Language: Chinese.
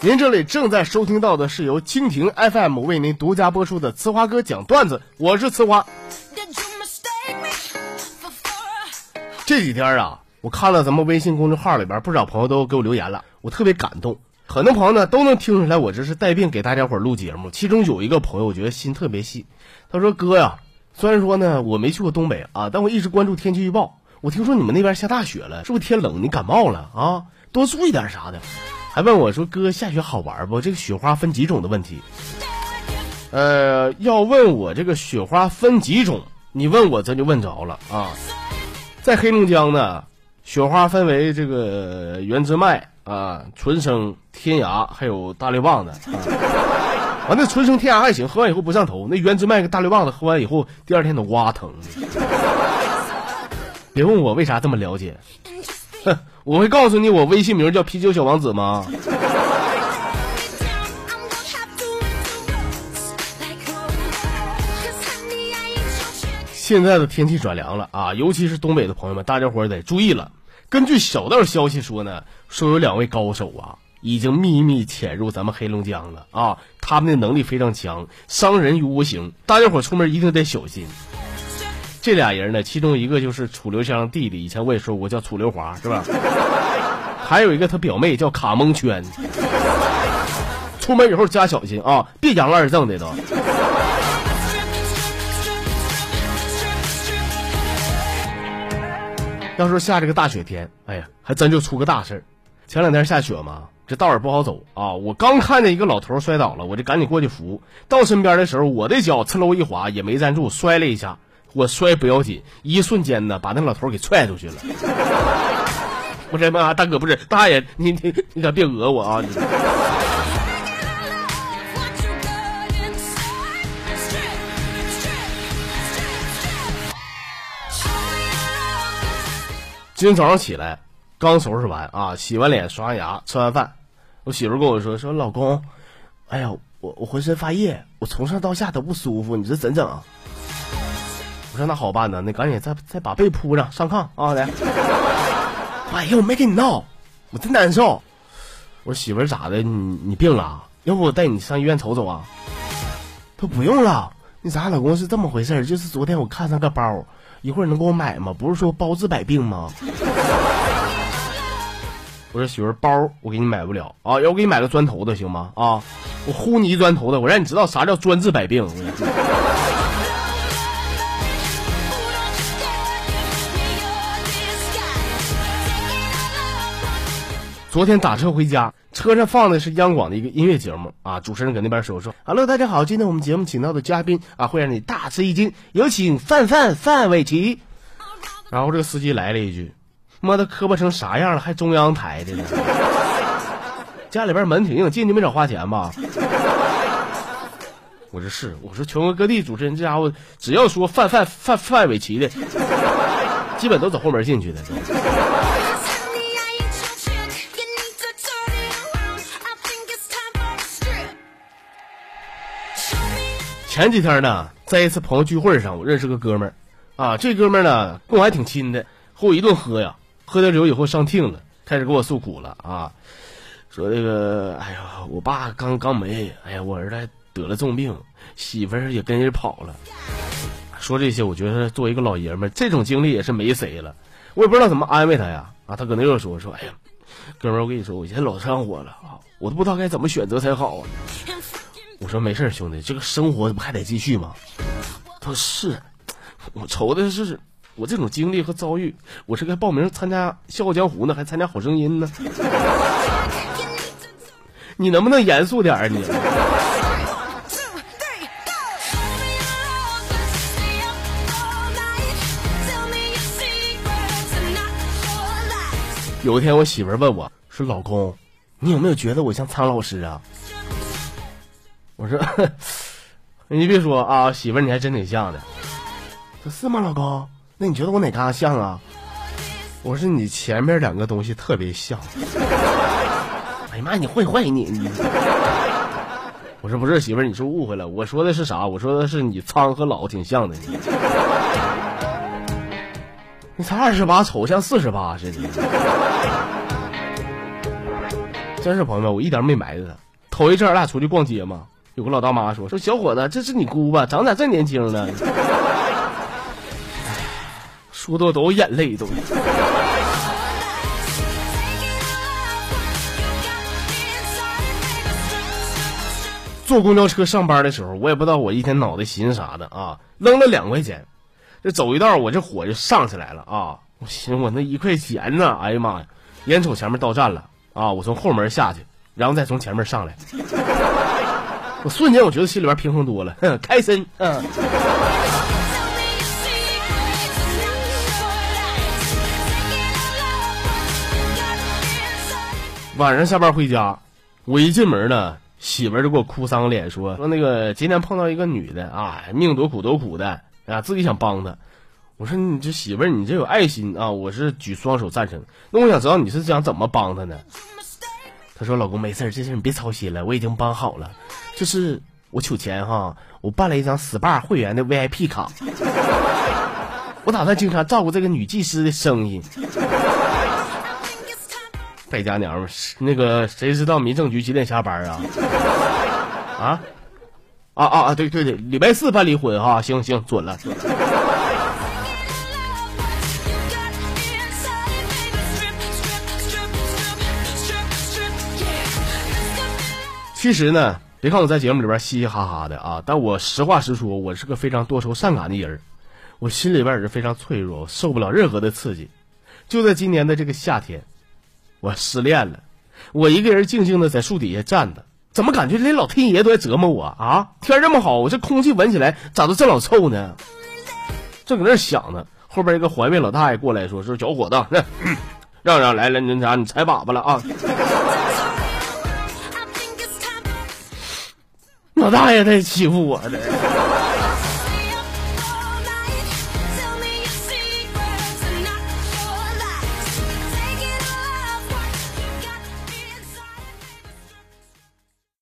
您这里正在收听到的是由蜻蜓 FM 为您独家播出的《呲花哥讲段子》，我是呲花。这几天啊，我看了咱们微信公众号里边不少朋友都给我留言了，我特别感动。很多朋友呢都能听出来我这是带病给大家伙录节目。其中有一个朋友，我觉得心特别细，他说：“哥呀，虽然说呢我没去过东北啊，但我一直关注天气预报。我听说你们那边下大雪了，是不是天冷你感冒了啊？多注意点啥的。”还问我说：“哥，下雪好玩不？这个雪花分几种的问题。”呃，要问我这个雪花分几种，你问我咱就问着了啊。在黑龙江呢，雪花分为这个原汁麦啊、纯生、天涯，还有大绿棒子。完，那纯生、天涯还行，喝完以后不上头；那原汁麦跟大绿棒子喝完以后，第二天都哇疼。别问我为啥这么了解，哼 我会告诉你，我微信名叫啤酒小王子吗？现在的天气转凉了啊，尤其是东北的朋友们，大家伙得注意了。根据小道消息说呢，说有两位高手啊，已经秘密潜入咱们黑龙江了啊，他们的能力非常强，伤人于无形，大家伙出门一定得小心。这俩人呢，其中一个就是楚留香弟弟，以前我也说过叫楚留华，是吧？还有一个他表妹叫卡蒙圈。出门以后加小心啊，别扬二正的都。要说下这个大雪天，哎呀，还真就出个大事儿。前两天下雪嘛，这道儿不好走啊。我刚看见一个老头摔倒了，我就赶紧过去扶。到身边的时候，我的脚呲溜一滑，也没站住，摔了一下。我摔不要紧，一瞬间呢，把那老头给踹出去了。我这妈大哥不是大爷，你你你可别讹我啊！今天早上起来，刚收拾完啊，洗完脸，刷完牙，吃完饭，我媳妇跟我说说老公，哎呀，我我浑身发热，我从上到下都不舒服，你这怎整？说那好办呢，那赶紧再再把被铺上，上炕啊来。哎呀，我没跟你闹，我真难受。我说媳妇儿咋的？你你病了？要不我带你上医院瞅瞅啊？他不用了，那咱老公是这么回事就是昨天我看上个包，一会儿能给我买吗？不是说包治百病吗？我说媳妇儿包我给你买不了啊，要我给你买个砖头的行吗？啊，我呼你一砖头的，我让你知道啥叫专治百病。昨天打车回家，车上放的是央广的一个音乐节目啊。主持人搁那边说说：“Hello，大家好，今天我们节目请到的嘉宾啊，会让你大吃一惊，有请范范范玮琪。”然后这个司机来了一句：“妈的，磕巴成啥样了，还中央台的呢？家里边门挺硬，进去没少花钱吧？” 我说是，我说全国各地主持人这家伙只要说范范范范玮琪的，基本都走后门进去的。前几天呢，在一次朋友聚会上，我认识个哥们儿，啊，这哥们儿呢跟我还挺亲的，和我一顿喝呀，喝点酒以后上听了，开始给我诉苦了啊，说这个，哎呀，我爸刚刚没，哎呀，我儿子得了重病，媳妇儿也跟人跑了，说这些，我觉得作为一个老爷们儿，这种经历也是没谁了，我也不知道怎么安慰他呀，啊，他搁那又说说，哎呀，哥们儿，我跟你说，我现在老上火了啊，我都不知道该怎么选择才好啊。我说没事兄弟，这个生活不还得继续吗？他说是，我愁的是我这种经历和遭遇，我是该报名参加《笑傲江湖》呢，还参加《好声音》呢？你能不能严肃点儿你？有一天我媳妇问我说：“老公，你有没有觉得我像苍老师啊？”我说，你别说啊，媳妇儿你还真挺像的。说是吗，老公？那你觉得我哪嘎像啊？我说你前面两个东西特别像。哎呀妈，你坏坏你！我说不是，媳妇儿，你是误会了。我说的是啥？我说的是你苍和老挺像的。你才二十八，瞅像四十八似的。真是朋友们，我一点没埋汰他。头一阵儿俩出去逛街嘛，有个老大妈说：“说小伙子，这是你姑吧？长咋这年轻呢？” 说的我都眼泪都。坐公交车上班的时候，我也不知道我一天脑袋寻思啥的啊，扔了两块钱，这走一道我这火就上起来了啊！我寻思我那一块钱呢，哎呀妈呀！眼瞅前面到站了啊，我从后门下去，然后再从前面上来，我瞬间我觉得心里边平衡多了，哼 开心，嗯。晚上下班回家，我一进门呢。媳妇儿就给我哭丧脸，说说那个今天碰到一个女的啊，命多苦多苦的啊，自己想帮她。我说你这媳妇儿，你这有爱心啊，我是举双手赞成。那我想知道你是想怎么帮她呢？她说老公没事这事你别操心了，我已经帮好了。就是我取钱哈，我办了一张 SPA 会员的 VIP 卡，我打算经常照顾这个女技师的生意。败家娘们，那个谁知道民政局几点下班啊？啊啊啊啊！对对对，礼拜四办离婚哈，行行，准了。其实呢，别看我在节目里边嘻嘻哈哈的啊，但我实话实说，我是个非常多愁善感的人，我心里边也是非常脆弱，受不了任何的刺激。就在今年的这个夏天。我失恋了，我一个人静静的在树底下站着，怎么感觉连老天爷都在折磨我啊？天这么好，我这空气闻起来咋都这老臭呢？正搁那想呢，后边一个环卫老大爷过来说：“说小伙子，让让来了，那啥，你踩粑粑了啊？”老大爷在欺负我呢。